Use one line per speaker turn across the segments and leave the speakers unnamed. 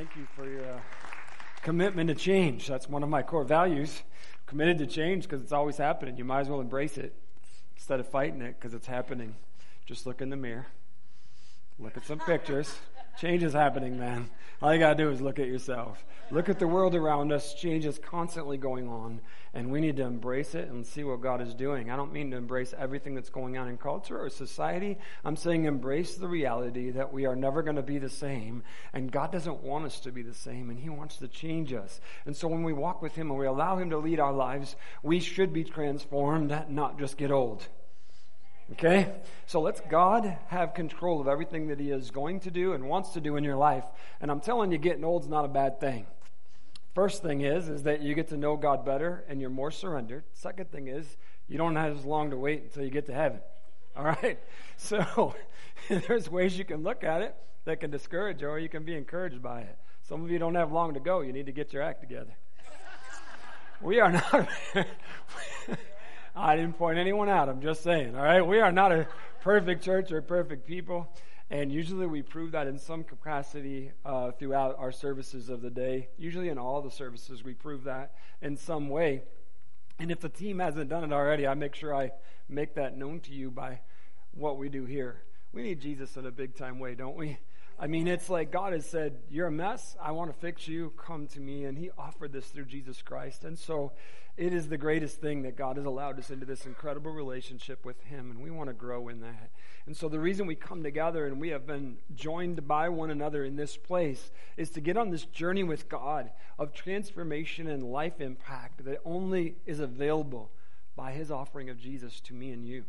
Thank you for your uh, commitment to change. That's one of my core values. Committed to change because it's always happening. You might as well embrace it instead of fighting it because it's happening. Just look in the mirror, look at some pictures. Change is happening, man. All you got to do is look at yourself. Look at the world around us. Change is constantly going on, and we need to embrace it and see what God is doing. I don't mean to embrace everything that's going on in culture or society. I'm saying embrace the reality that we are never going to be the same, and God doesn't want us to be the same, and He wants to change us. And so when we walk with Him and we allow Him to lead our lives, we should be transformed, not just get old. Okay? So let's God have control of everything that He is going to do and wants to do in your life. And I'm telling you, getting old is not a bad thing. First thing is, is that you get to know God better and you're more surrendered. Second thing is, you don't have as long to wait until you get to heaven. All right? So there's ways you can look at it that can discourage you or you can be encouraged by it. Some of you don't have long to go. You need to get your act together. we are not. I didn't point anyone out. I'm just saying. All right, we are not a perfect church or perfect people, and usually we prove that in some capacity uh, throughout our services of the day. Usually in all the services, we prove that in some way. And if the team hasn't done it already, I make sure I make that known to you by what we do here. We need Jesus in a big time way, don't we? I mean, it's like God has said, You're a mess. I want to fix you. Come to me. And He offered this through Jesus Christ. And so it is the greatest thing that God has allowed us into this incredible relationship with Him. And we want to grow in that. And so the reason we come together and we have been joined by one another in this place is to get on this journey with God of transformation and life impact that only is available by His offering of Jesus to me and you.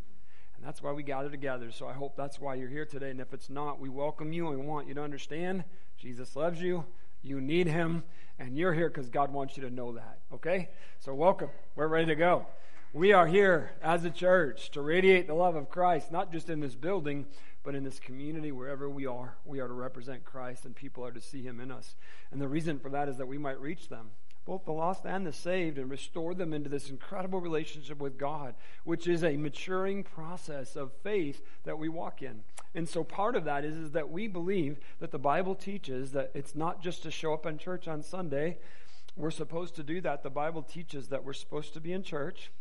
And that's why we gather together. So I hope that's why you're here today. And if it's not, we welcome you and we want you to understand Jesus loves you. You need him. And you're here because God wants you to know that. Okay? So welcome. We're ready to go. We are here as a church to radiate the love of Christ, not just in this building, but in this community, wherever we are. We are to represent Christ and people are to see him in us. And the reason for that is that we might reach them both the lost and the saved, and restore them into this incredible relationship with God, which is a maturing process of faith that we walk in. And so part of that is, is that we believe that the Bible teaches that it's not just to show up in church on Sunday. We're supposed to do that. The Bible teaches that we're supposed to be in church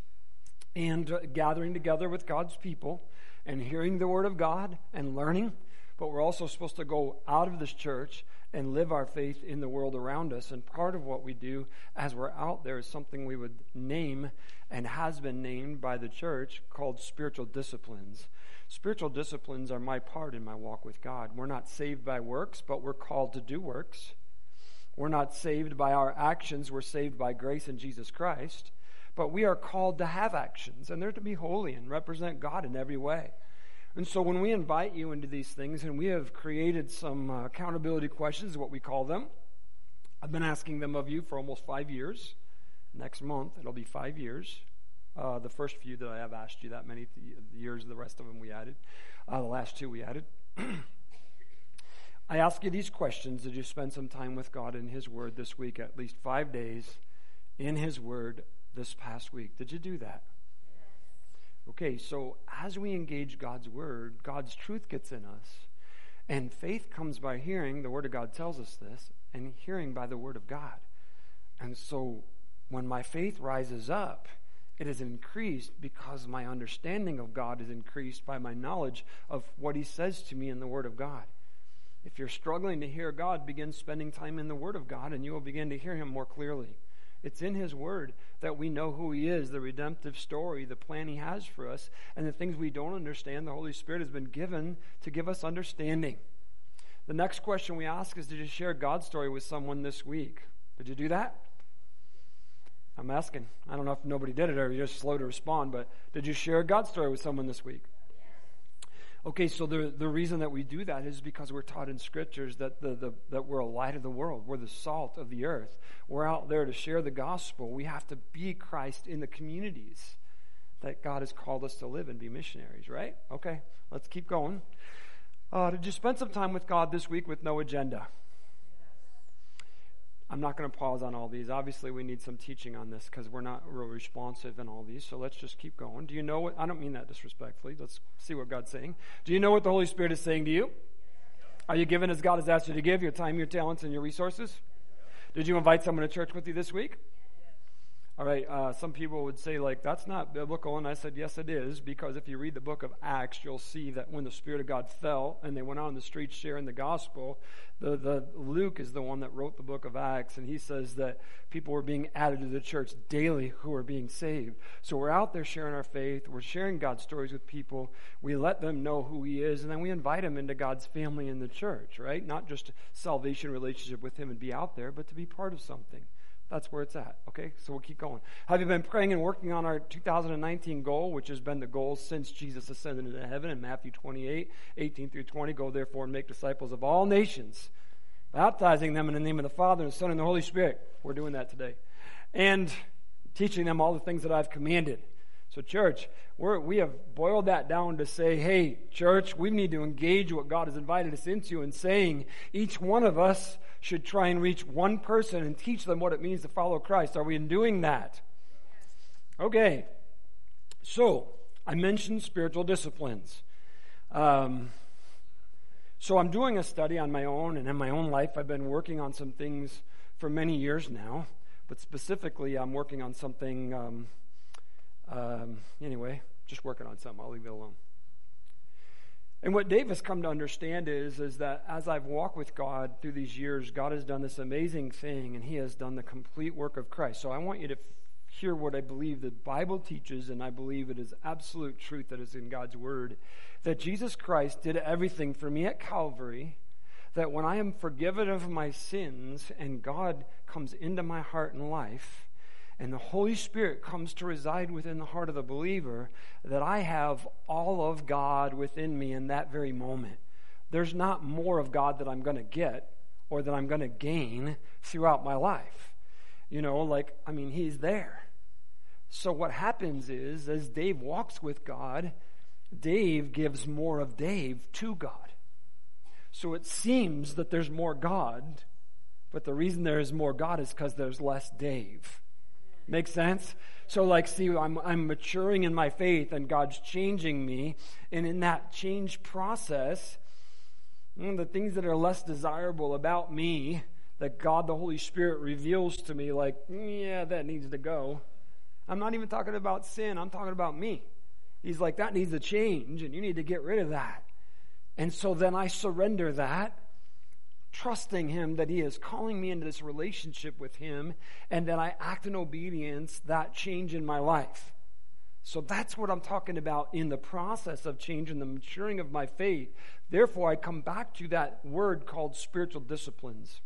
and gathering together with God's people and hearing the Word of God and learning. But we're also supposed to go out of this church and live our faith in the world around us. And part of what we do as we're out there is something we would name and has been named by the church called spiritual disciplines. Spiritual disciplines are my part in my walk with God. We're not saved by works, but we're called to do works. We're not saved by our actions, we're saved by grace in Jesus Christ. But we are called to have actions, and they're to be holy and represent God in every way. And so when we invite you into these things, and we have created some uh, accountability questions, what we call them, I've been asking them of you for almost five years. Next month, it'll be five years. Uh, the first few that I have asked you that many th- years, the rest of them we added. Uh, the last two we added. I ask you these questions Did you spend some time with God in His Word this week, at least five days in His Word this past week? Did you do that? Okay, so as we engage God's word, God's truth gets in us. And faith comes by hearing, the word of God tells us this, and hearing by the word of God. And so when my faith rises up, it is increased because my understanding of God is increased by my knowledge of what He says to me in the Word of God. If you're struggling to hear God, begin spending time in the Word of God, and you will begin to hear Him more clearly. It's in His Word that we know who He is, the redemptive story, the plan He has for us, and the things we don't understand, the Holy Spirit has been given to give us understanding. The next question we ask is Did you share God's story with someone this week? Did you do that? I'm asking. I don't know if nobody did it or you're just slow to respond, but did you share God's story with someone this week? Okay, so the, the reason that we do that is because we're taught in scriptures that, the, the, that we're a light of the world. We're the salt of the earth. We're out there to share the gospel. We have to be Christ in the communities that God has called us to live and be missionaries, right? Okay, let's keep going. Uh, did you spend some time with God this week with no agenda? I'm not going to pause on all these. Obviously, we need some teaching on this because we're not real responsive in all these. So let's just keep going. Do you know what? I don't mean that disrespectfully. Let's see what God's saying. Do you know what the Holy Spirit is saying to you? Are you giving as God has asked you to give your time, your talents, and your resources? Did you invite someone to church with you this week? All right, uh, some people would say, like, that's not biblical. And I said, yes, it is, because if you read the book of Acts, you'll see that when the Spirit of God fell and they went out on the streets sharing the gospel, the, the Luke is the one that wrote the book of Acts, and he says that people were being added to the church daily who were being saved. So we're out there sharing our faith, we're sharing God's stories with people, we let them know who He is, and then we invite them into God's family in the church, right? Not just a salvation relationship with Him and be out there, but to be part of something. That's where it's at. Okay, so we'll keep going. Have you been praying and working on our 2019 goal, which has been the goal since Jesus ascended into heaven in Matthew 28, 18 through 20? Go therefore and make disciples of all nations, baptizing them in the name of the Father and the Son and the Holy Spirit. We're doing that today. And teaching them all the things that I've commanded. So, church, we're, we have boiled that down to say, hey, church, we need to engage what God has invited us into and saying each one of us should try and reach one person and teach them what it means to follow Christ. Are we in doing that? Okay. So, I mentioned spiritual disciplines. Um, so, I'm doing a study on my own, and in my own life, I've been working on some things for many years now. But specifically, I'm working on something. Um, um, anyway, just working on something. I'll leave it alone. And what Dave has come to understand is, is that as I've walked with God through these years, God has done this amazing thing, and He has done the complete work of Christ. So I want you to hear what I believe the Bible teaches, and I believe it is absolute truth that is in God's Word, that Jesus Christ did everything for me at Calvary, that when I am forgiven of my sins and God comes into my heart and life, and the Holy Spirit comes to reside within the heart of the believer, that I have all of God within me in that very moment. There's not more of God that I'm going to get or that I'm going to gain throughout my life. You know, like, I mean, He's there. So what happens is, as Dave walks with God, Dave gives more of Dave to God. So it seems that there's more God, but the reason there is more God is because there's less Dave. Make sense? So, like, see, I'm, I'm maturing in my faith and God's changing me. And in that change process, mm, the things that are less desirable about me that God the Holy Spirit reveals to me, like, mm, yeah, that needs to go. I'm not even talking about sin, I'm talking about me. He's like, that needs to change, and you need to get rid of that. And so then I surrender that trusting Him that He is calling me into this relationship with Him, and that I act in obedience, that change in my life. So that's what I'm talking about in the process of change and the maturing of my faith. Therefore, I come back to that word called spiritual disciplines.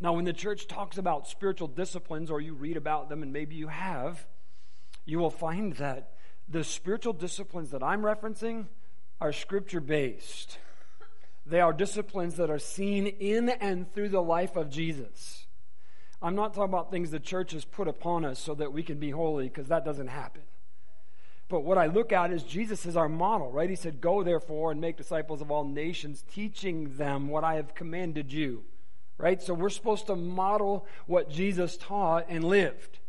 Now, when the church talks about spiritual disciplines, or you read about them, and maybe you have, you will find that the spiritual disciplines that I'm referencing are scripture based. They are disciplines that are seen in and through the life of Jesus. I'm not talking about things the church has put upon us so that we can be holy, because that doesn't happen. But what I look at is Jesus is our model, right? He said, Go therefore and make disciples of all nations, teaching them what I have commanded you, right? So we're supposed to model what Jesus taught and lived.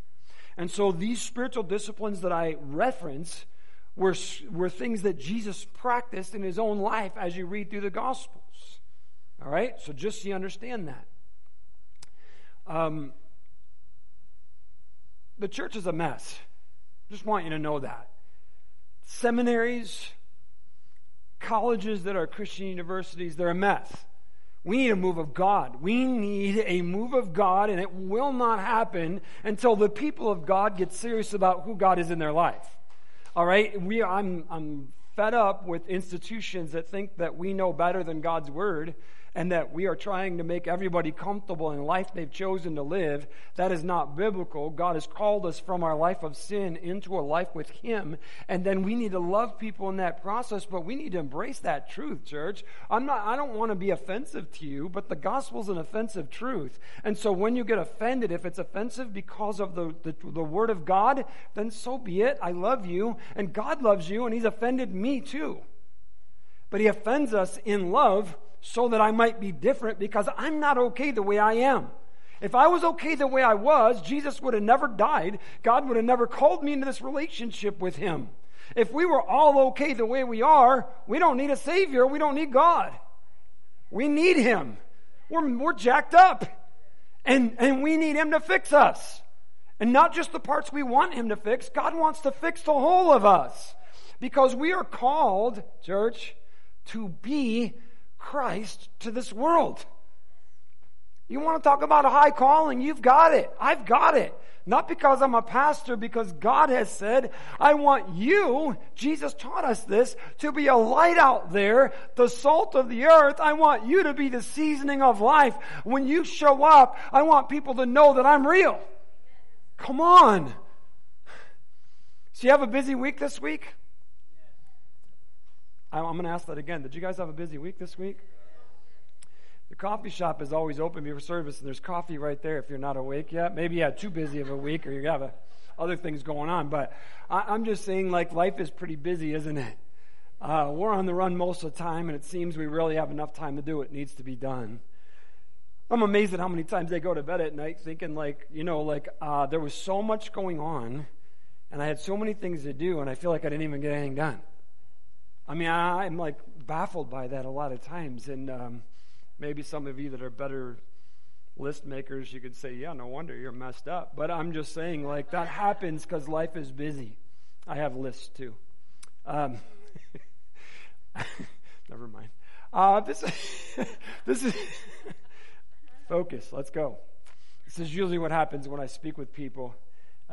And so these spiritual disciplines that I reference were, were things that Jesus practiced in his own life as you read through the Gospels. All right? So just so you understand that. Um, the church is a mess. Just want you to know that. Seminaries, colleges that are Christian universities, they're a mess. We need a move of God. We need a move of God, and it will not happen until the people of God get serious about who God is in their life. All right, we I'm I'm fed up with institutions that think that we know better than God's word and that we are trying to make everybody comfortable in life they've chosen to live. That is not biblical. God has called us from our life of sin into a life with Him. And then we need to love people in that process, but we need to embrace that truth, church. I'm not, I don't want to be offensive to you, but the gospel's an offensive truth. And so when you get offended, if it's offensive because of the, the, the word of God, then so be it. I love you, and God loves you, and He's offended me too. But He offends us in love so that I might be different because I'm not okay the way I am. If I was okay the way I was, Jesus would have never died. God would have never called me into this relationship with Him. If we were all okay the way we are, we don't need a Savior. We don't need God. We need Him. We're, we're jacked up. And, and we need Him to fix us. And not just the parts we want Him to fix. God wants to fix the whole of us. Because we are called, church, to be Christ to this world. You want to talk about a high calling? You've got it. I've got it. Not because I'm a pastor, because God has said, I want you, Jesus taught us this, to be a light out there, the salt of the earth. I want you to be the seasoning of life. When you show up, I want people to know that I'm real. Come on. So you have a busy week this week? I'm going to ask that again. Did you guys have a busy week this week? The coffee shop is always open before service, and there's coffee right there if you're not awake yet. Maybe you had too busy of a week or you have a, other things going on. But I, am just saying, like, life is pretty busy, isn't it? Uh, we're on the run most of the time, and it seems we really have enough time to do what needs to be done. I'm amazed at how many times they go to bed at night thinking, like, you know, like uh, there was so much going on, and I had so many things to do, and I feel like I didn't even get anything done. I mean, I, am like baffled by that a lot of times, and um, Maybe some of you that are better list makers, you could say, yeah, no wonder you're messed up. But I'm just saying, like, that happens because life is busy. I have lists too. Um, never mind. Uh, this, this is focus. Let's go. This is usually what happens when I speak with people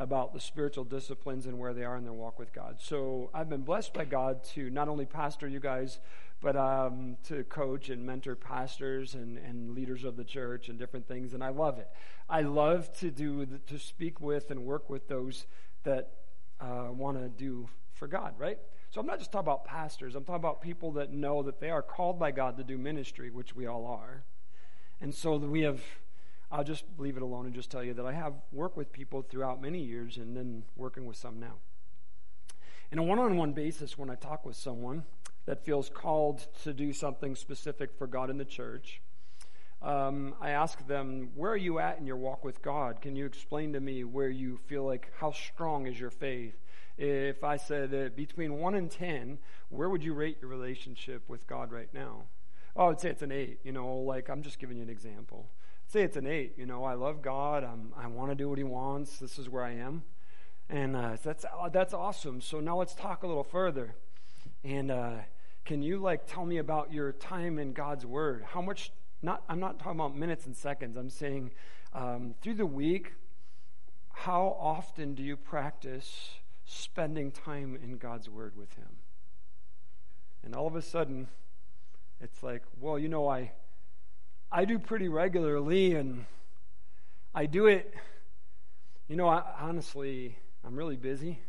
about the spiritual disciplines and where they are in their walk with God. So I've been blessed by God to not only pastor you guys, but um, to coach and mentor pastors and, and leaders of the church and different things, and I love it. I love to do to speak with and work with those that uh, want to do for God, right? So I'm not just talking about pastors. I'm talking about people that know that they are called by God to do ministry, which we all are, and so we have. I'll just leave it alone and just tell you that I have worked with people throughout many years, and then working with some now. In a one-on-one basis, when I talk with someone that feels called to do something specific for God in the church, um, I ask them, Where are you at in your walk with God? Can you explain to me where you feel like, how strong is your faith? If I said uh, between 1 and 10, where would you rate your relationship with God right now? Oh, I'd say it's an 8. You know, like I'm just giving you an example. Say it's an 8. You know, I love God. I'm, I want to do what He wants. This is where I am. And uh, that's, uh, that's awesome. So now let's talk a little further. And uh, can you like tell me about your time in God's Word? How much? Not I'm not talking about minutes and seconds. I'm saying um, through the week. How often do you practice spending time in God's Word with Him? And all of a sudden, it's like, well, you know, I I do pretty regularly, and I do it. You know, I, honestly, I'm really busy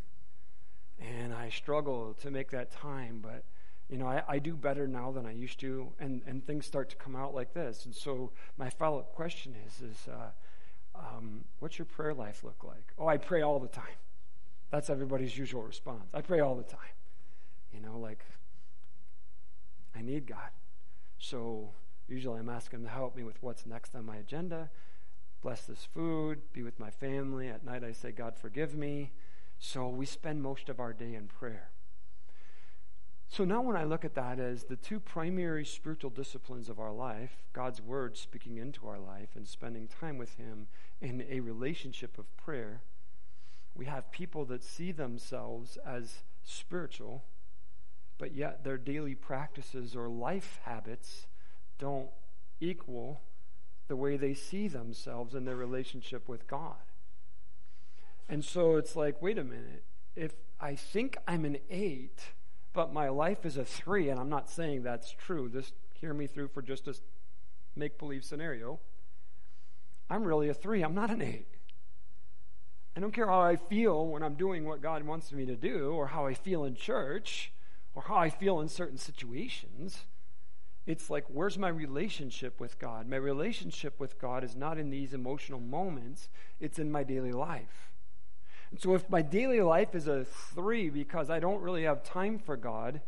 and I struggle to make that time, but you know, I, I, do better now than I used to, and, and things start to come out like this. And so my follow-up question is, is uh, um, what's your prayer life look like? Oh, I pray all the time. That's everybody's usual response. I pray all the time. You know, like, I need God. So usually I'm asking him to help me with what's next on my agenda. Bless this food, be with my family. At night I say, God, forgive me. So we spend most of our day in prayer. So now, when I look at that as the two primary spiritual disciplines of our life God's Word speaking into our life and spending time with Him in a relationship of prayer, we have people that see themselves as spiritual, but yet their daily practices or life habits don't equal the way they see themselves in their relationship with God. And so it's like, wait a minute. If I think I'm an eight, but my life is a three, and I'm not saying that's true, just hear me through for just a make believe scenario. I'm really a three, I'm not an eight. I don't care how I feel when I'm doing what God wants me to do, or how I feel in church, or how I feel in certain situations. It's like, where's my relationship with God? My relationship with God is not in these emotional moments, it's in my daily life. And so if my daily life is a three because I don't really have time for God,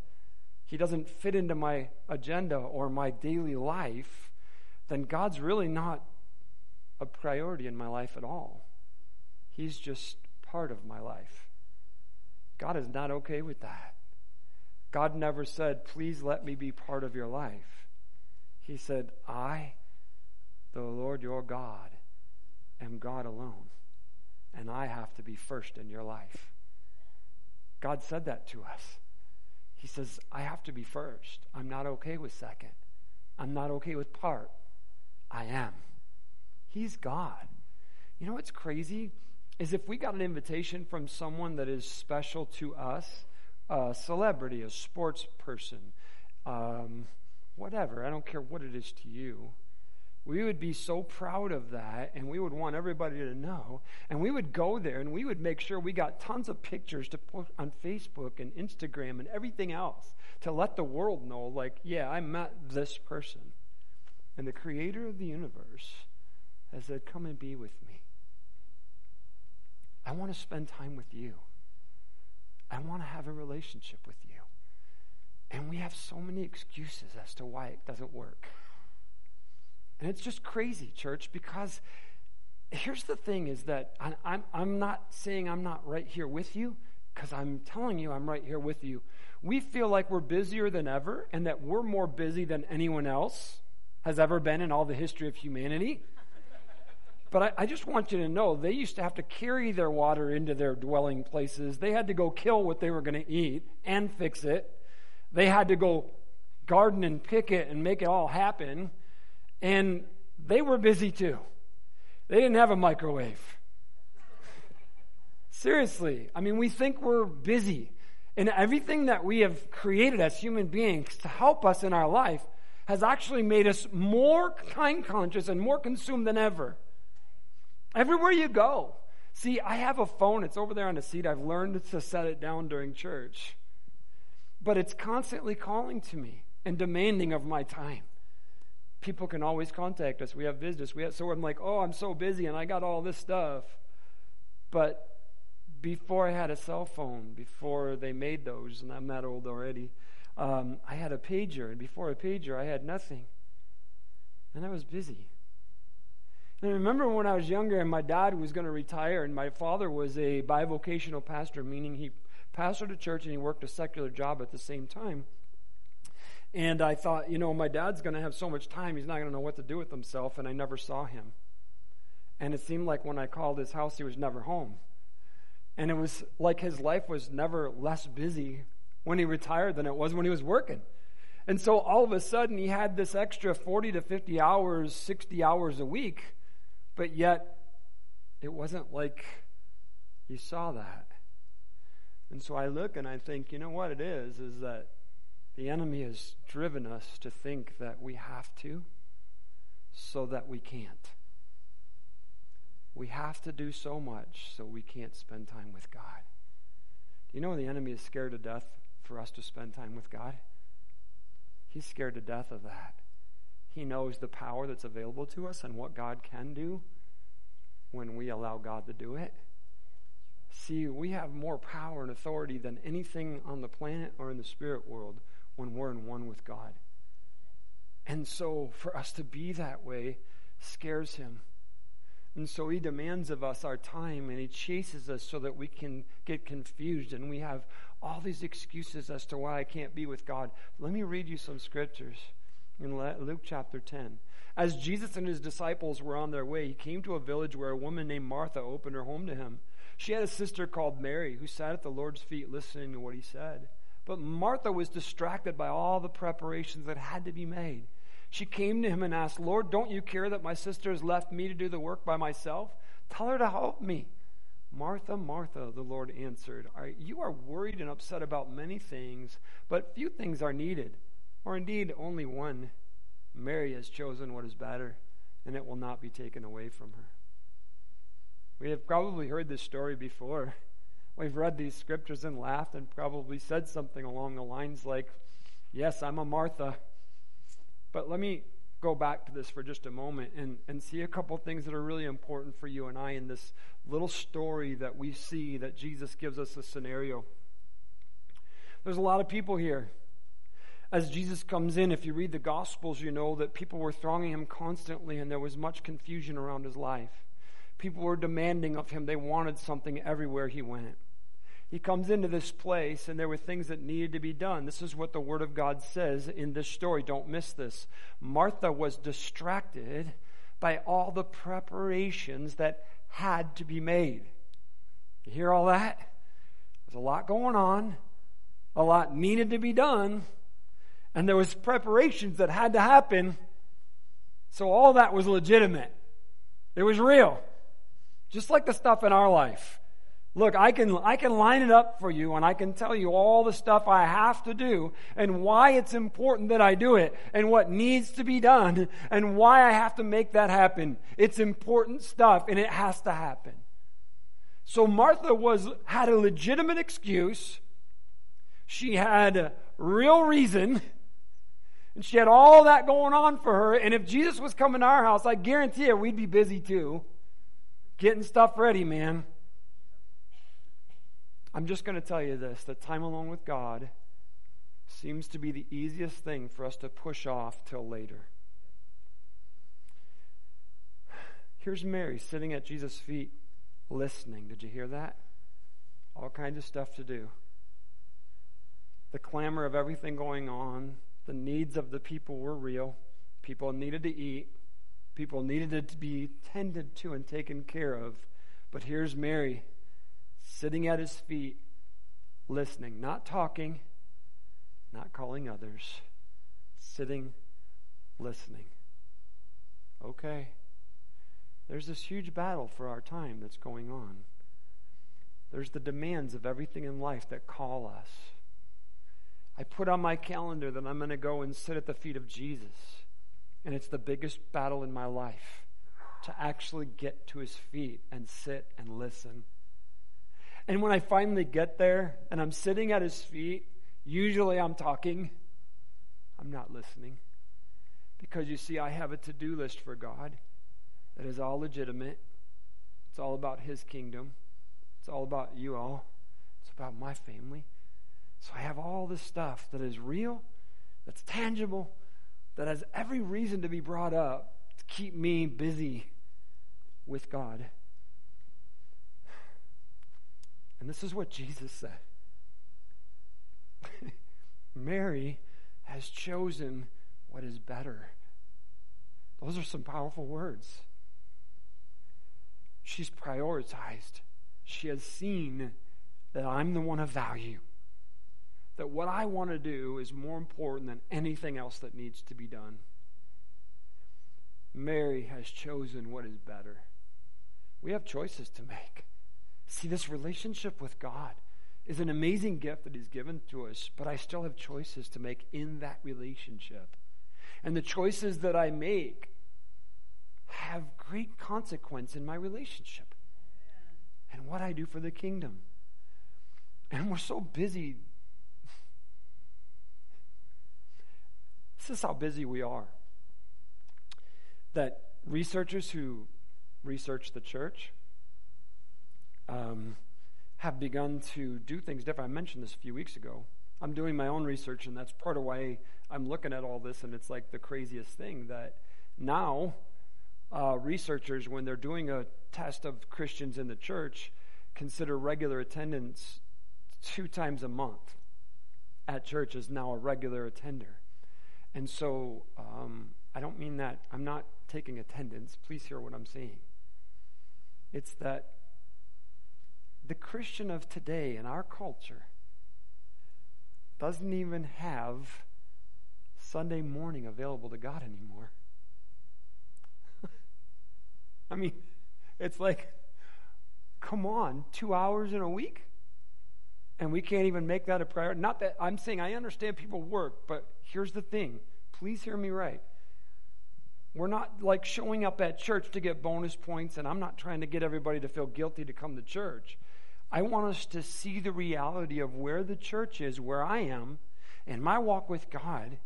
He doesn't fit into my agenda or my daily life, then God's really not a priority in my life at all. He's just part of my life. God is not okay with that. God never said, please let me be part of your life. He said, I, the Lord your God, am God alone, and I have to be first in your life. God said that to us. He says, I have to be first. I'm not okay with second. I'm not okay with part. I am. He's God. You know what's crazy? Is if we got an invitation from someone that is special to us, a celebrity, a sports person, um, whatever, I don't care what it is to you, we would be so proud of that and we would want everybody to know. And we would go there and we would make sure we got tons of pictures to put on Facebook and Instagram and everything else to let the world know, like, yeah, I met this person. And the creator of the universe has said, Come and be with me. I want to spend time with you. I want to have a relationship with you. And we have so many excuses as to why it doesn't work. And it's just crazy, church, because here's the thing is that I'm, I'm not saying I'm not right here with you, because I'm telling you I'm right here with you. We feel like we're busier than ever and that we're more busy than anyone else has ever been in all the history of humanity. But I, I, just want you to know they used to have to carry their water into their dwelling places. They had to go kill what they were going to eat and fix it. They had to go garden and pick it and make it all happen. And they were busy too. They didn't have a microwave. Seriously. I mean, we think we're busy. And everything that we have created as human beings to help us in our life has actually made us more time conscious and more consumed than ever. Everywhere you go. See, I have a phone. It's over there on the seat. I've learned to set it down during church. But it's constantly calling to me and demanding of my time people can always contact us. We have business. We have, so I'm like, oh, I'm so busy and I got all this stuff. But before I had a cell phone, before they made those, and I'm that old already, um, I had a pager. And before a pager, I had nothing. And I was busy. And I remember when I was younger and my dad was going to retire, and my father was a bivocational pastor, meaning he pastored a church and he worked a secular job at the same time. And I thought, you know, my dad's going to have so much time, he's not going to know what to do with himself, and I never saw him. And it seemed like when I called his house, he was never home. And it was like his life was never less busy when he retired than it was when he was working. And so all of a sudden, he had this extra 40 to 50 hours, 60 hours a week, but yet it wasn't like you saw that. And so I look and I think, you know what it is, is that the enemy has driven us to think that we have to so that we can't. We have to do so much so we can't spend time with God. Do you know the enemy is scared to death for us to spend time with God? He's scared to death of that. He knows the power that's available to us and what God can do when we allow God to do it. See, we have more power and authority than anything on the planet or in the spirit world when we're in one with God. And so for us to be that way scares him. And so he demands of us our time and he chases us so that we can get confused and we have all these excuses as to why I can't be with God. Let me read you some scriptures in Luke chapter 10. As Jesus and his disciples were on their way, he came to a village where a woman named Martha opened her home to him. She had a sister called Mary who sat at the Lord's feet listening to what he said. But Martha was distracted by all the preparations that had to be made. She came to him and asked, Lord, don't you care that my sister has left me to do the work by myself? Tell her to help me. Martha, Martha, the Lord answered, You are worried and upset about many things, but few things are needed, or indeed only one. Mary has chosen what is better, and it will not be taken away from her. We have probably heard this story before. We've read these scriptures and laughed and probably said something along the lines like, Yes, I'm a Martha. But let me go back to this for just a moment and, and see a couple things that are really important for you and I in this little story that we see that Jesus gives us a scenario. There's a lot of people here. As Jesus comes in, if you read the Gospels, you know that people were thronging him constantly and there was much confusion around his life. People were demanding of him, they wanted something everywhere he went. he comes into this place and there were things that needed to be done. This is what the Word of God says in this story. Don't miss this. Martha was distracted by all the preparations that had to be made. You hear all that? There's a lot going on, a lot needed to be done, and there was preparations that had to happen. So all that was legitimate. It was real. Just like the stuff in our life. Look, I can, I can line it up for you and I can tell you all the stuff I have to do and why it's important that I do it and what needs to be done and why I have to make that happen. It's important stuff and it has to happen. So Martha was, had a legitimate excuse. She had a real reason. And she had all that going on for her. And if Jesus was coming to our house, I guarantee you we'd be busy too. Getting stuff ready, man. I'm just going to tell you this that time alone with God seems to be the easiest thing for us to push off till later. Here's Mary sitting at Jesus' feet listening. Did you hear that? All kinds of stuff to do. The clamor of everything going on, the needs of the people were real. People needed to eat, people needed to be tended to and taken care of. But here's Mary sitting at his feet, listening, not talking, not calling others, sitting, listening. Okay. There's this huge battle for our time that's going on. There's the demands of everything in life that call us. I put on my calendar that I'm going to go and sit at the feet of Jesus. And it's the biggest battle in my life to actually get to his feet and sit and listen and when I finally get there and I'm sitting at his feet, usually I'm talking. I'm not listening. Because you see, I have a to do list for God that is all legitimate. It's all about his kingdom. It's all about you all. It's about my family. So I have all this stuff that is real, that's tangible, that has every reason to be brought up to keep me busy with God. And this is what Jesus said Mary has chosen what is better. Those are some powerful words. She's prioritized. She has seen that I'm the one of value. That what I want to do is more important than anything else that needs to be done. Mary has chosen what is better. We have choices to make. See, this relationship with God is an amazing gift that He's given to us, but I still have choices to make in that relationship. And the choices that I make have great consequence in my relationship and what I do for the kingdom. And we're so busy. This is how busy we are. That researchers who research the church um, have begun to do things different. I mentioned this a few weeks ago. I'm doing my own research, and that's part of why I'm looking at all this, and it's like the craziest thing that now uh, researchers, when they're doing a test of Christians in the church, consider regular attendance two times a month at church as now a regular attender. And so um, I don't mean that, I'm not taking attendance. Please hear what I'm saying. It's that the Christian of today in our culture doesn't even have Sunday morning available to God anymore. I mean, it's like, come on, two hours in a week? And we can't even make that a priority. Not that I'm saying I understand people work, but here's the thing. Please hear me right. We're not like showing up at church to get bonus points, and I'm not trying to get everybody to feel guilty to come to church. I want us to see the reality of where the church is, where I am, and my walk with God,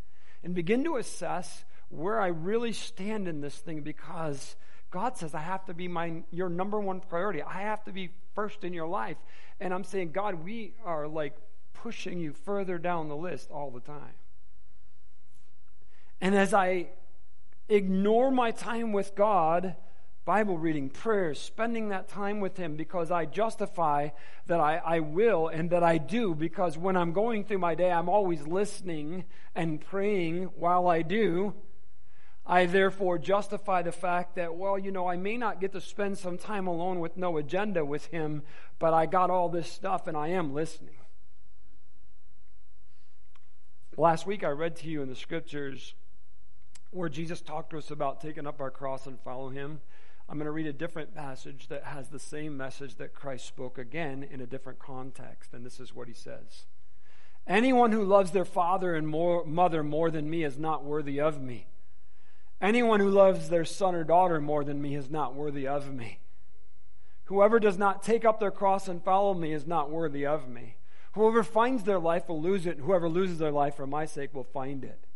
and begin to assess where I really stand in this thing because God says I have to be my your number one priority. I have to be first in your life. And I'm saying, God, we are like pushing you further down the list all the time. And as I ignore my time with God, Bible reading, prayers, spending that time with Him because I justify that I, I will and that I do because when I'm going through my day, I'm always listening and praying while I do. I therefore justify the fact that, well, you know, I may not get to spend some time alone with no agenda with Him, but I got all this stuff and I am listening. Last week I read to you in the scriptures where Jesus talked to us about taking up our cross and follow Him. I'm going to read a different passage that has the same message that Christ spoke again in a different context. And this is what he says Anyone who loves their father and more, mother more than me is not worthy of me. Anyone who loves their son or daughter more than me is not worthy of me. Whoever does not take up their cross and follow me is not worthy of me. Whoever finds their life will lose it, and whoever loses their life for my sake will find it.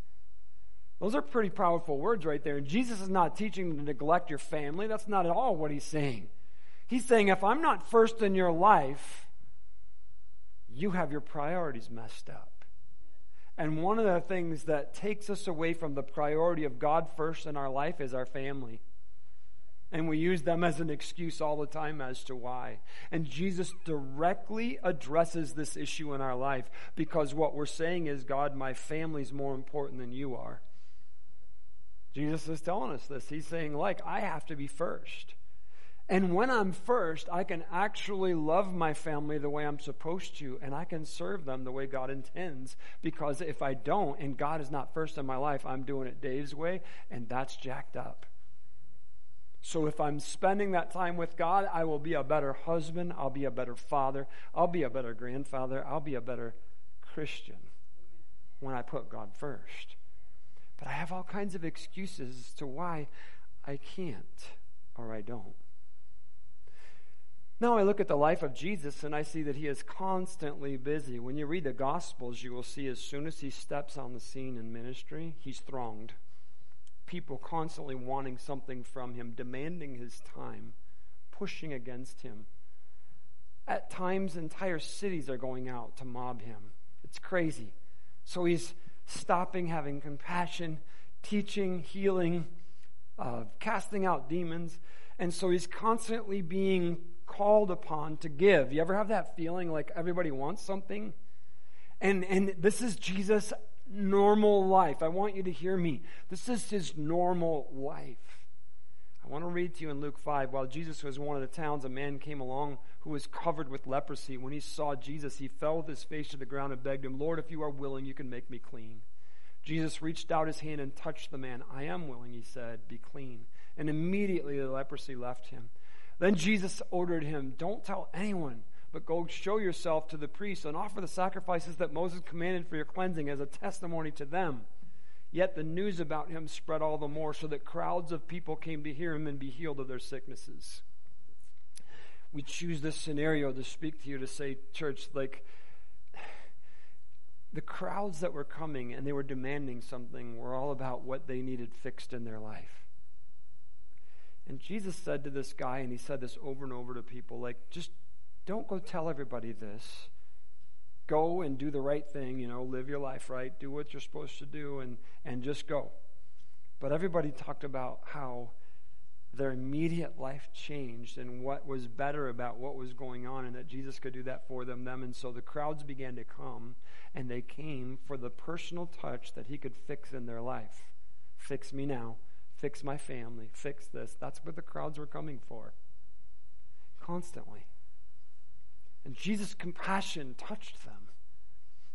Those are pretty powerful words right there. And Jesus is not teaching to neglect your family. That's not at all what he's saying. He's saying, if I'm not first in your life, you have your priorities messed up. And one of the things that takes us away from the priority of God first in our life is our family. And we use them as an excuse all the time as to why. And Jesus directly addresses this issue in our life because what we're saying is, God, my family's more important than you are. Jesus is telling us this. He's saying, like, I have to be first. And when I'm first, I can actually love my family the way I'm supposed to, and I can serve them the way God intends. Because if I don't, and God is not first in my life, I'm doing it Dave's way, and that's jacked up. So if I'm spending that time with God, I will be a better husband, I'll be a better father, I'll be a better grandfather, I'll be a better Christian when I put God first. But I have all kinds of excuses as to why I can't or I don't. Now I look at the life of Jesus and I see that he is constantly busy. When you read the Gospels, you will see as soon as he steps on the scene in ministry, he's thronged. People constantly wanting something from him, demanding his time, pushing against him. At times, entire cities are going out to mob him. It's crazy. So he's stopping, having compassion, teaching, healing, uh, casting out demons. And so he's constantly being called upon to give. You ever have that feeling like everybody wants something? And, and this is Jesus' normal life. I want you to hear me. This is his normal life. I want to read to you in Luke 5. While Jesus was in one of the towns, a man came along who was covered with leprosy. When he saw Jesus, he fell with his face to the ground and begged him, Lord, if you are willing, you can make me clean. Jesus reached out his hand and touched the man. I am willing, he said, be clean. And immediately the leprosy left him. Then Jesus ordered him, Don't tell anyone, but go show yourself to the priests and offer the sacrifices that Moses commanded for your cleansing as a testimony to them. Yet the news about him spread all the more, so that crowds of people came to hear him and be healed of their sicknesses we choose this scenario to speak to you to say, church, like the crowds that were coming and they were demanding something were all about what they needed fixed in their life. And Jesus said to this guy, and he said this over and over to people, like, just don't go tell everybody this. Go and do the right thing, you know, live your life right, do what you're supposed to do, and, and just go. But everybody talked about how their immediate life changed and what was better about what was going on and that Jesus could do that for them them. And so the crowds began to come and they came for the personal touch that he could fix in their life. Fix me now. Fix my family. Fix this. That's what the crowds were coming for. Constantly. And Jesus compassion touched them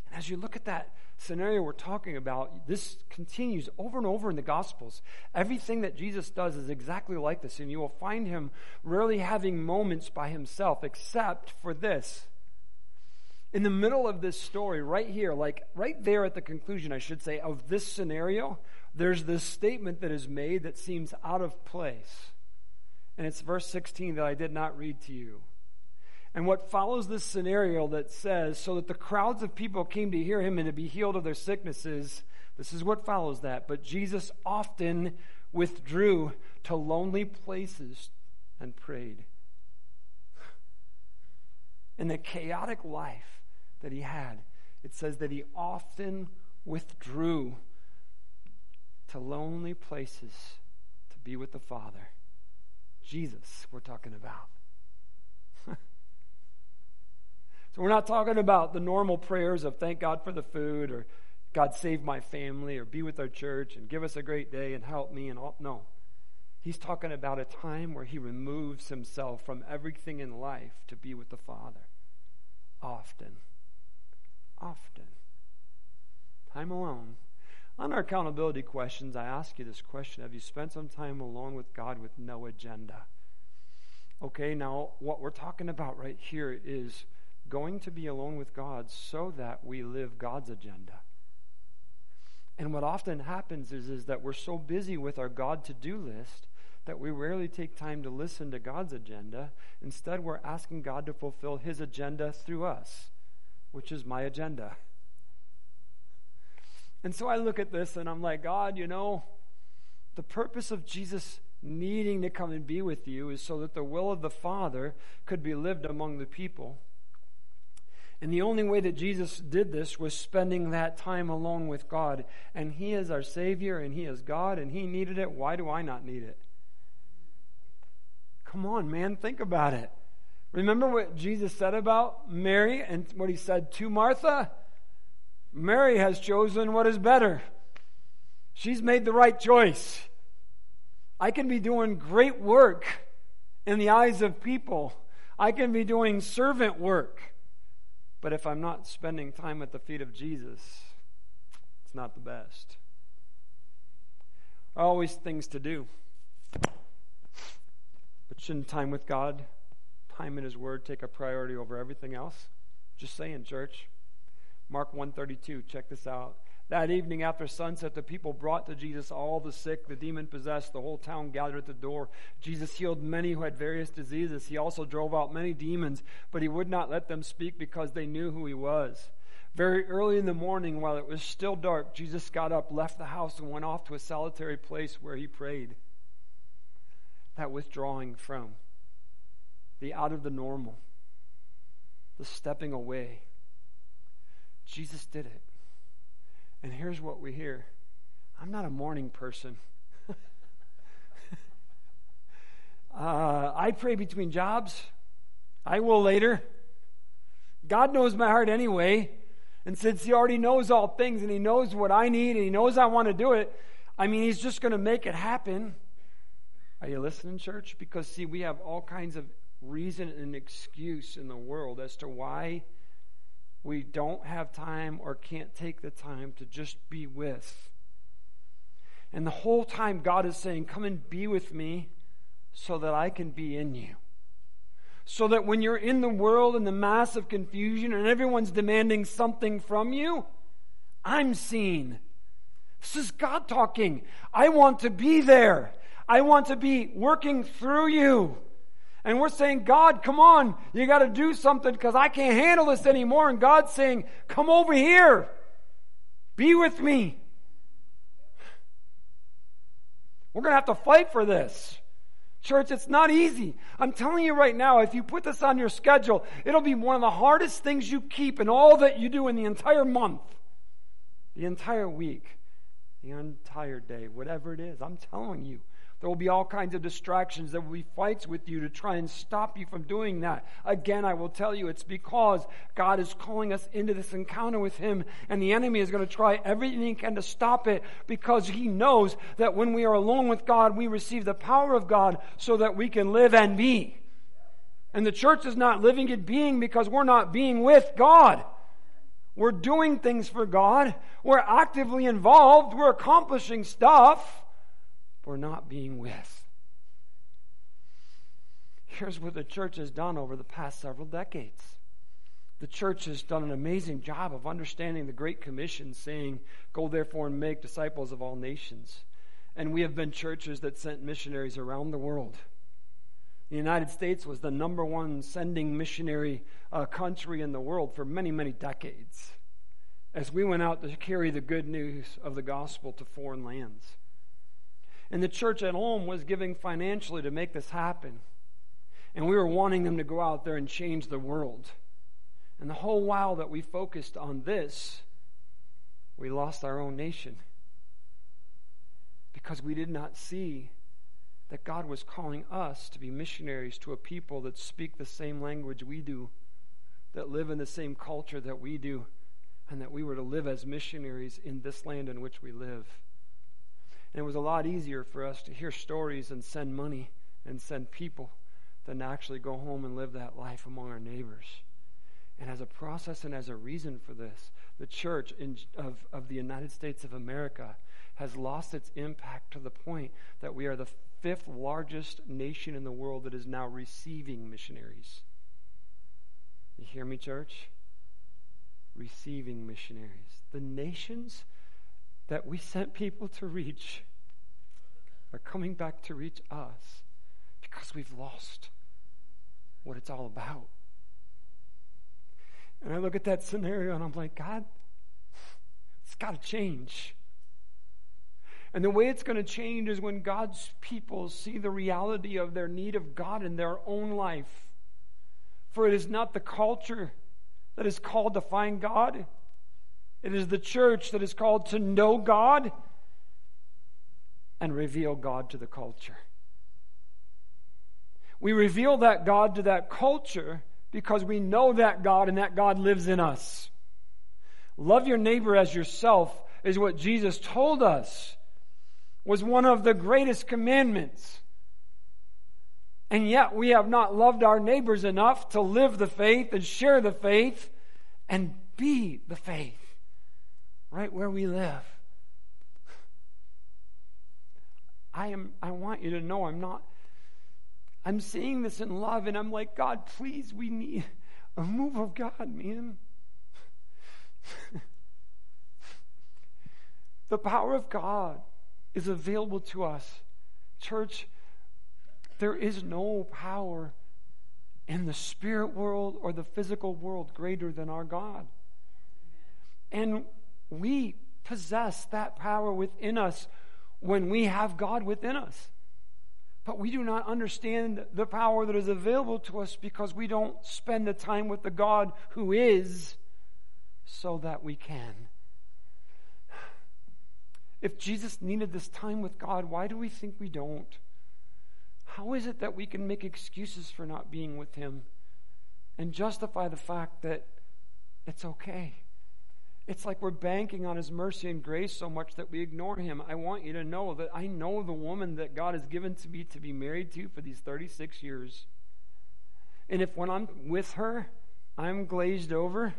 and as you look at that scenario we're talking about, this continues over and over in the Gospels. Everything that Jesus does is exactly like this, and you will find him rarely having moments by himself, except for this. In the middle of this story, right here, like right there at the conclusion, I should say, of this scenario, there's this statement that is made that seems out of place. And it's verse 16 that I did not read to you. And what follows this scenario that says, so that the crowds of people came to hear him and to be healed of their sicknesses, this is what follows that. But Jesus often withdrew to lonely places and prayed. In the chaotic life that he had, it says that he often withdrew to lonely places to be with the Father. Jesus we're talking about. so we're not talking about the normal prayers of thank God for the food or God save my family or be with our church and give us a great day and help me and all. No. He's talking about a time where he removes himself from everything in life to be with the Father. Often. Often. Time alone. On our accountability questions, I ask you this question Have you spent some time alone with God with no agenda? Okay, now what we're talking about right here is going to be alone with God so that we live God's agenda. And what often happens is, is that we're so busy with our God to do list that we rarely take time to listen to God's agenda. Instead, we're asking God to fulfill His agenda through us, which is my agenda. And so I look at this and I'm like, God, you know, the purpose of Jesus needing to come and be with you is so that the will of the Father could be lived among the people. And the only way that Jesus did this was spending that time alone with God. And He is our Savior and He is God and He needed it. Why do I not need it? Come on, man, think about it. Remember what Jesus said about Mary and what He said to Martha? Mary has chosen what is better. She's made the right choice. I can be doing great work in the eyes of people. I can be doing servant work. But if I'm not spending time at the feet of Jesus, it's not the best. Always things to do. But shouldn't time with God, time in His Word, take a priority over everything else? Just saying, church. Mark 132, check this out. That evening after sunset, the people brought to Jesus all the sick, the demon possessed. The whole town gathered at the door. Jesus healed many who had various diseases. He also drove out many demons, but he would not let them speak because they knew who he was. Very early in the morning, while it was still dark, Jesus got up, left the house, and went off to a solitary place where he prayed. That withdrawing from, the out of the normal, the stepping away Jesus did it. And here's what we hear I'm not a morning person. uh, I pray between jobs. I will later. God knows my heart anyway. And since He already knows all things and He knows what I need and He knows I want to do it, I mean, He's just going to make it happen. Are you listening, church? Because, see, we have all kinds of reason and excuse in the world as to why we don't have time or can't take the time to just be with. And the whole time, God is saying, Come and be with me so that I can be in you. So that when you're in the world in the mass of confusion and everyone's demanding something from you, I'm seen. This is God talking. I want to be there. I want to be working through you. And we're saying, God, come on, you got to do something because I can't handle this anymore. And God's saying, come over here. Be with me. We're going to have to fight for this. Church, it's not easy. I'm telling you right now, if you put this on your schedule, it'll be one of the hardest things you keep in all that you do in the entire month, the entire week, the entire day, whatever it is. I'm telling you. There will be all kinds of distractions. There will be fights with you to try and stop you from doing that. Again, I will tell you, it's because God is calling us into this encounter with Him, and the enemy is going to try everything he can to stop it because he knows that when we are alone with God, we receive the power of God so that we can live and be. And the church is not living and being because we're not being with God. We're doing things for God. We're actively involved. We're accomplishing stuff we're not being with. Here's what the church has done over the past several decades. The church has done an amazing job of understanding the Great Commission, saying, Go therefore and make disciples of all nations. And we have been churches that sent missionaries around the world. The United States was the number one sending missionary uh, country in the world for many, many decades as we went out to carry the good news of the gospel to foreign lands. And the church at home was giving financially to make this happen. And we were wanting them to go out there and change the world. And the whole while that we focused on this, we lost our own nation. Because we did not see that God was calling us to be missionaries to a people that speak the same language we do, that live in the same culture that we do, and that we were to live as missionaries in this land in which we live. And it was a lot easier for us to hear stories and send money and send people than to actually go home and live that life among our neighbors. And as a process and as a reason for this, the church in, of, of the United States of America has lost its impact to the point that we are the fifth largest nation in the world that is now receiving missionaries. You hear me, church? Receiving missionaries. The nations that we sent people to reach are coming back to reach us because we've lost what it's all about. And I look at that scenario and I'm like, God, it's got to change. And the way it's going to change is when God's people see the reality of their need of God in their own life. For it is not the culture that is called to find God, it is the church that is called to know God and reveal God to the culture. We reveal that God to that culture because we know that God and that God lives in us. Love your neighbor as yourself is what Jesus told us was one of the greatest commandments. And yet we have not loved our neighbors enough to live the faith and share the faith and be the faith right where we live. I am I want you to know I'm not I'm seeing this in love and I'm like God please we need a move of God man. the power of God is available to us. Church, there is no power in the spirit world or the physical world greater than our God. And we possess that power within us when we have God within us. But we do not understand the power that is available to us because we don't spend the time with the God who is so that we can. If Jesus needed this time with God, why do we think we don't? How is it that we can make excuses for not being with Him and justify the fact that it's okay? It's like we're banking on His mercy and grace so much that we ignore Him. I want you to know that I know the woman that God has given to me to be married to for these 36 years. And if when I'm with her, I'm glazed over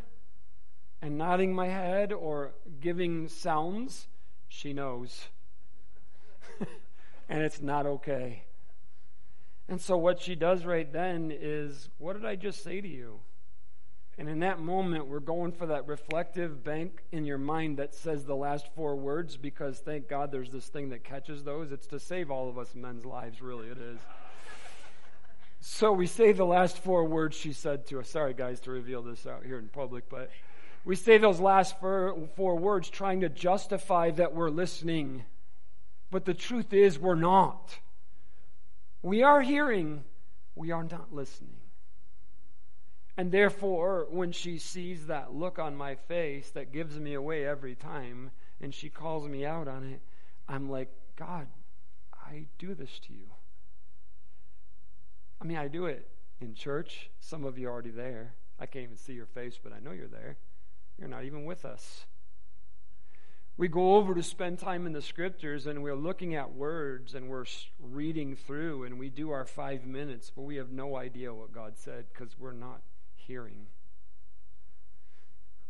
and nodding my head or giving sounds, she knows. and it's not okay. And so, what she does right then is, What did I just say to you? And in that moment, we're going for that reflective bank in your mind that says the last four words because thank God there's this thing that catches those. It's to save all of us men's lives, really, it is. so we say the last four words she said to us. Sorry, guys, to reveal this out here in public, but we say those last four, four words trying to justify that we're listening. But the truth is, we're not. We are hearing, we are not listening. And therefore, when she sees that look on my face that gives me away every time, and she calls me out on it, I'm like, God, I do this to you. I mean, I do it in church. Some of you are already there. I can't even see your face, but I know you're there. You're not even with us. We go over to spend time in the scriptures and we're looking at words and we're reading through and we do our five minutes, but we have no idea what God said because we're not hearing.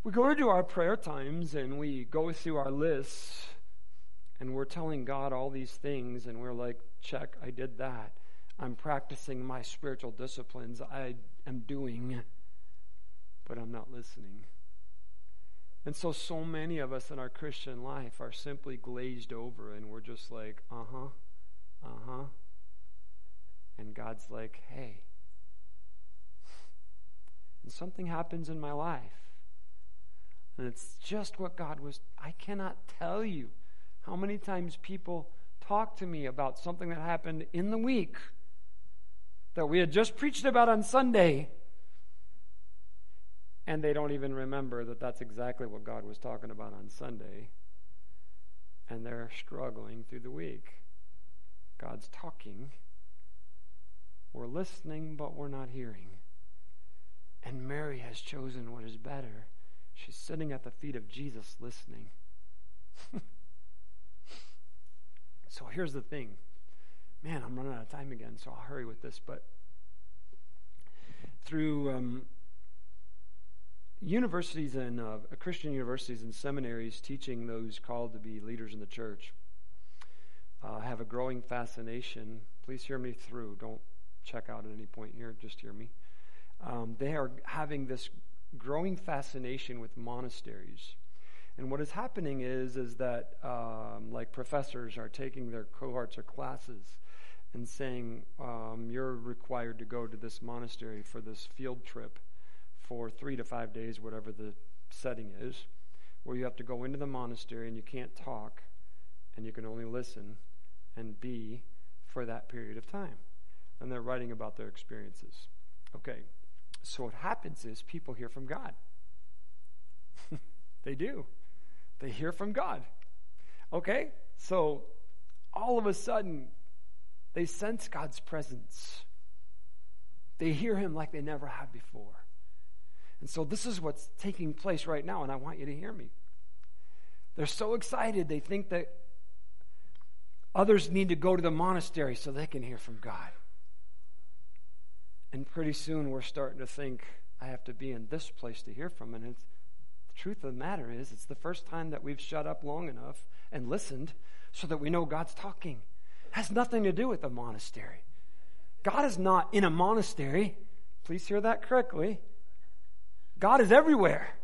We go to do our prayer times and we go through our lists and we're telling God all these things and we're like, check, I did that. I'm practicing my spiritual disciplines. I am doing, but I'm not listening. And so, so many of us in our Christian life are simply glazed over and we're just like, uh huh, uh huh. And God's like, hey. And something happens in my life. And it's just what God was. I cannot tell you how many times people talk to me about something that happened in the week that we had just preached about on Sunday and they don't even remember that that's exactly what God was talking about on Sunday. And they're struggling through the week. God's talking. We're listening, but we're not hearing. And Mary has chosen what is better. She's sitting at the feet of Jesus listening. so here's the thing. Man, I'm running out of time again, so I'll hurry with this. But through um, universities and uh, Christian universities and seminaries teaching those called to be leaders in the church, uh, have a growing fascination. Please hear me through. Don't check out at any point here. Just hear me. Um, they are having this growing fascination with monasteries. And what is happening is, is that um, like professors are taking their cohorts or classes and saying, um, you're required to go to this monastery for this field trip for three to five days, whatever the setting is, where you have to go into the monastery and you can't talk and you can only listen and be for that period of time. And they're writing about their experiences. Okay, so what happens is people hear from God. they do. They hear from God. Okay? So all of a sudden, they sense God's presence. They hear Him like they never have before. And so this is what's taking place right now, and I want you to hear me. They're so excited, they think that others need to go to the monastery so they can hear from God. And pretty soon we're starting to think, I have to be in this place to hear from. And the truth of the matter is, it's the first time that we've shut up long enough and listened so that we know God's talking. It has nothing to do with the monastery. God is not in a monastery. Please hear that correctly. God is everywhere.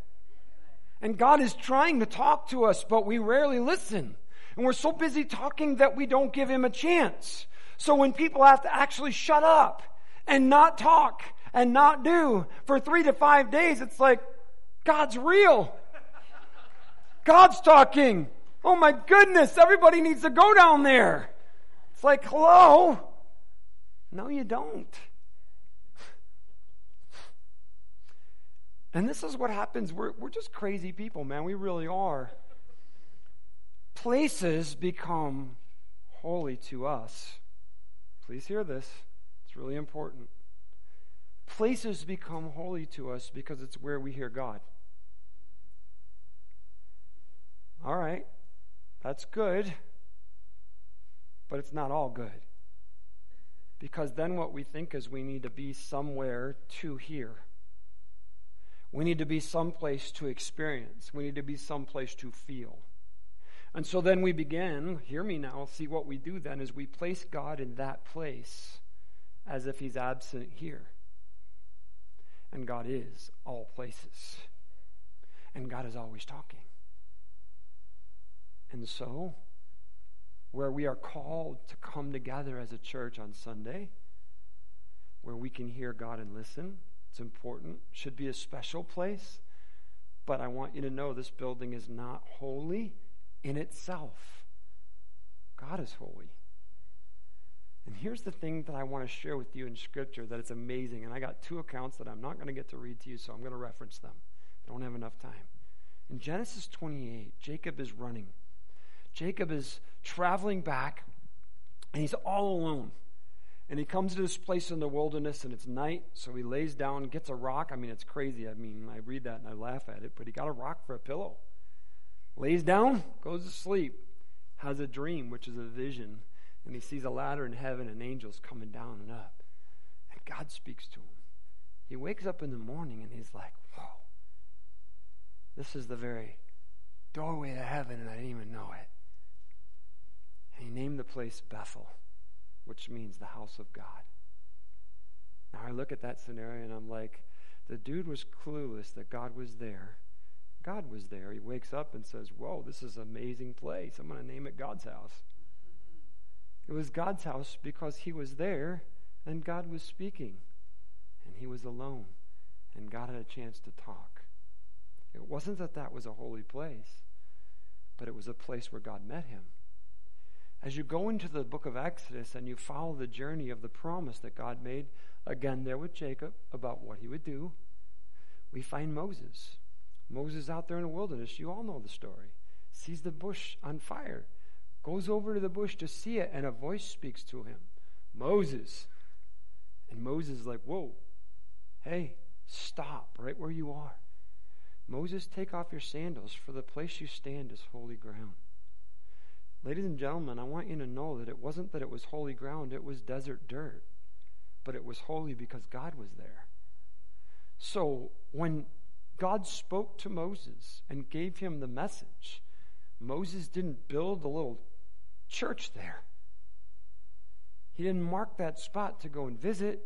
And God is trying to talk to us, but we rarely listen. And we're so busy talking that we don't give him a chance. So when people have to actually shut up and not talk and not do for three to five days, it's like, God's real. God's talking. Oh my goodness, everybody needs to go down there. It's like, hello? No, you don't. And this is what happens. We're, we're just crazy people, man. We really are. Places become holy to us. Please hear this. It's really important. Places become holy to us because it's where we hear God. All right, that's good, but it's not all good. Because then what we think is we need to be somewhere to hear. We need to be someplace to experience. We need to be someplace to feel. And so then we begin, hear me now, see what we do then is we place God in that place as if he's absent here. And God is all places. And God is always talking. And so, where we are called to come together as a church on Sunday, where we can hear God and listen, it's important, should be a special place. But I want you to know this building is not holy in itself. God is holy. And here's the thing that I want to share with you in Scripture that it's amazing. And I got two accounts that I'm not going to get to read to you, so I'm going to reference them. I don't have enough time. In Genesis 28, Jacob is running. Jacob is traveling back, and he's all alone. And he comes to this place in the wilderness, and it's night, so he lays down, gets a rock. I mean, it's crazy. I mean, I read that and I laugh at it, but he got a rock for a pillow. Lays down, goes to sleep, has a dream, which is a vision and he sees a ladder in heaven and angels coming down and up. And God speaks to him. He wakes up in the morning and he's like, whoa, this is the very doorway to heaven, and I didn't even know it. And he named the place Bethel, which means the house of God. Now I look at that scenario and I'm like, the dude was clueless that God was there. God was there. He wakes up and says, Whoa, this is an amazing place. I'm going to name it God's house. It was God's house because he was there and God was speaking. And he was alone. And God had a chance to talk. It wasn't that that was a holy place, but it was a place where God met him. As you go into the book of Exodus and you follow the journey of the promise that God made, again there with Jacob about what he would do, we find Moses. Moses out there in the wilderness, you all know the story, sees the bush on fire goes over to the bush to see it, and a voice speaks to him Moses. And Moses is like, Whoa, hey, stop right where you are. Moses, take off your sandals, for the place you stand is holy ground. Ladies and gentlemen, I want you to know that it wasn't that it was holy ground, it was desert dirt. But it was holy because God was there. So when God spoke to Moses and gave him the message, Moses didn't build a little church there. He didn't mark that spot to go and visit.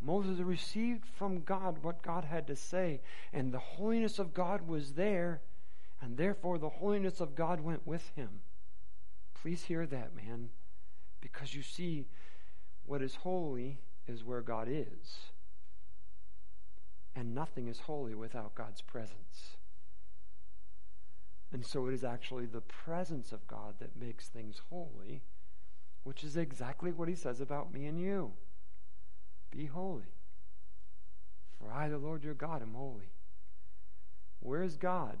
Moses received from God what God had to say, and the holiness of God was there, and therefore the holiness of God went with him. Please hear that, man, because you see, what is holy is where God is, and nothing is holy without God's presence. And so it is actually the presence of God that makes things holy, which is exactly what he says about me and you. Be holy. For I, the Lord your God, am holy. Where is God?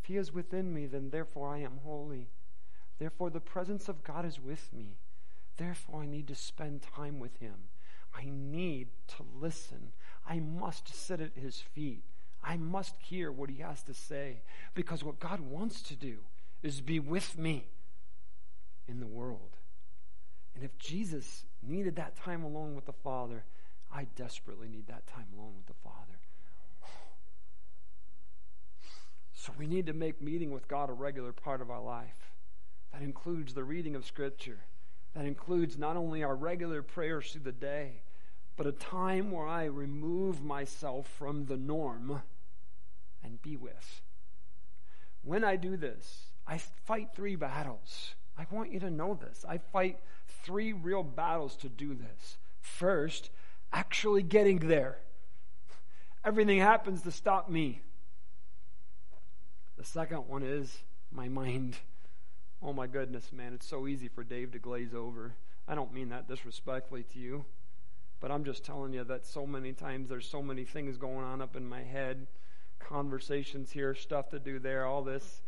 If he is within me, then therefore I am holy. Therefore the presence of God is with me. Therefore I need to spend time with him. I need to listen. I must sit at his feet. I must hear what he has to say because what God wants to do is be with me in the world. And if Jesus needed that time alone with the Father, I desperately need that time alone with the Father. So we need to make meeting with God a regular part of our life. That includes the reading of Scripture. That includes not only our regular prayers through the day, but a time where I remove myself from the norm and be with. When I do this, I fight three battles. I want you to know this. I fight three real battles to do this. First, actually getting there. Everything happens to stop me. The second one is my mind. Oh my goodness, man, it's so easy for Dave to glaze over. I don't mean that disrespectfully to you, but I'm just telling you that so many times there's so many things going on up in my head conversations here, stuff to do there, all this.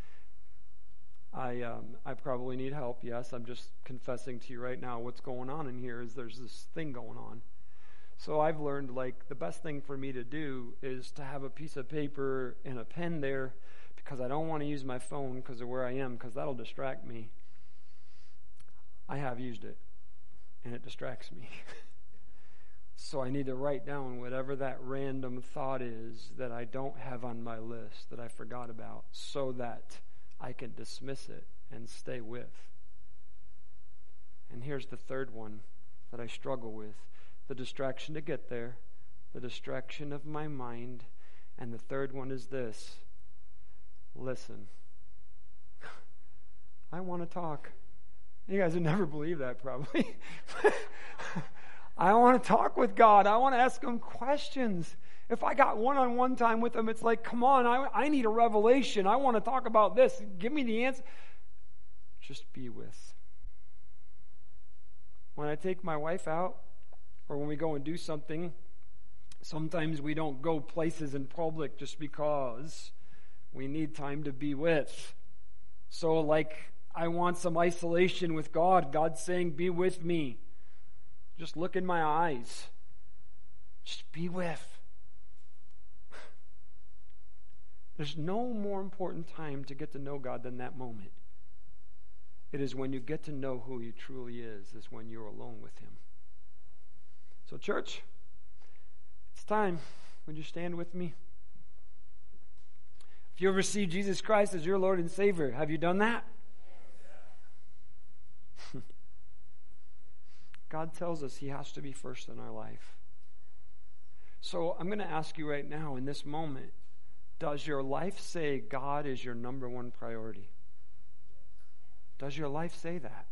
I um, I probably need help. Yes, I'm just confessing to you right now. What's going on in here is there's this thing going on. So I've learned like the best thing for me to do is to have a piece of paper and a pen there because I don't want to use my phone because of where I am because that'll distract me. I have used it and it distracts me. So I need to write down whatever that random thought is that I don't have on my list that I forgot about so that I can dismiss it and stay with. And here's the third one that I struggle with the distraction to get there, the distraction of my mind, and the third one is this listen. I want to talk. You guys would never believe that, probably. I want to talk with God. I want to ask Him questions. If I got one on one time with Him, it's like, come on, I, I need a revelation. I want to talk about this. Give me the answer. Just be with. When I take my wife out, or when we go and do something, sometimes we don't go places in public just because we need time to be with. So, like, I want some isolation with God. God's saying, Be with me. Just look in my eyes. Just be with. There's no more important time to get to know God than that moment. It is when you get to know who He truly is, is when you're alone with Him. So, church, it's time. Would you stand with me? If you ever see Jesus Christ as your Lord and Savior, have you done that? God tells us He has to be first in our life. So I'm going to ask you right now, in this moment, does your life say God is your number one priority? Does your life say that?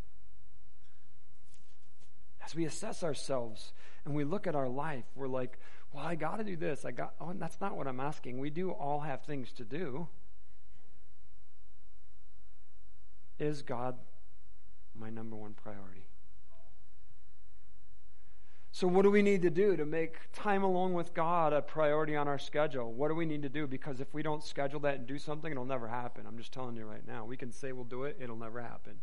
As we assess ourselves and we look at our life, we're like, well, I got to do this. I got, oh, that's not what I'm asking. We do all have things to do. Is God my number one priority? So, what do we need to do to make time alone with God a priority on our schedule? What do we need to do? Because if we don't schedule that and do something, it'll never happen. I'm just telling you right now. We can say we'll do it, it'll never happen.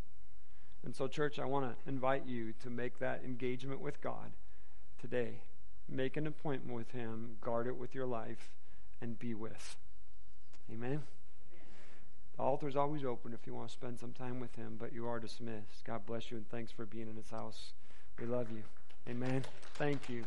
And so, church, I want to invite you to make that engagement with God today. Make an appointment with Him, guard it with your life, and be with. Amen. The altar is always open if you want to spend some time with Him, but you are dismissed. God bless you, and thanks for being in His house. We love you. Amen. Thank you.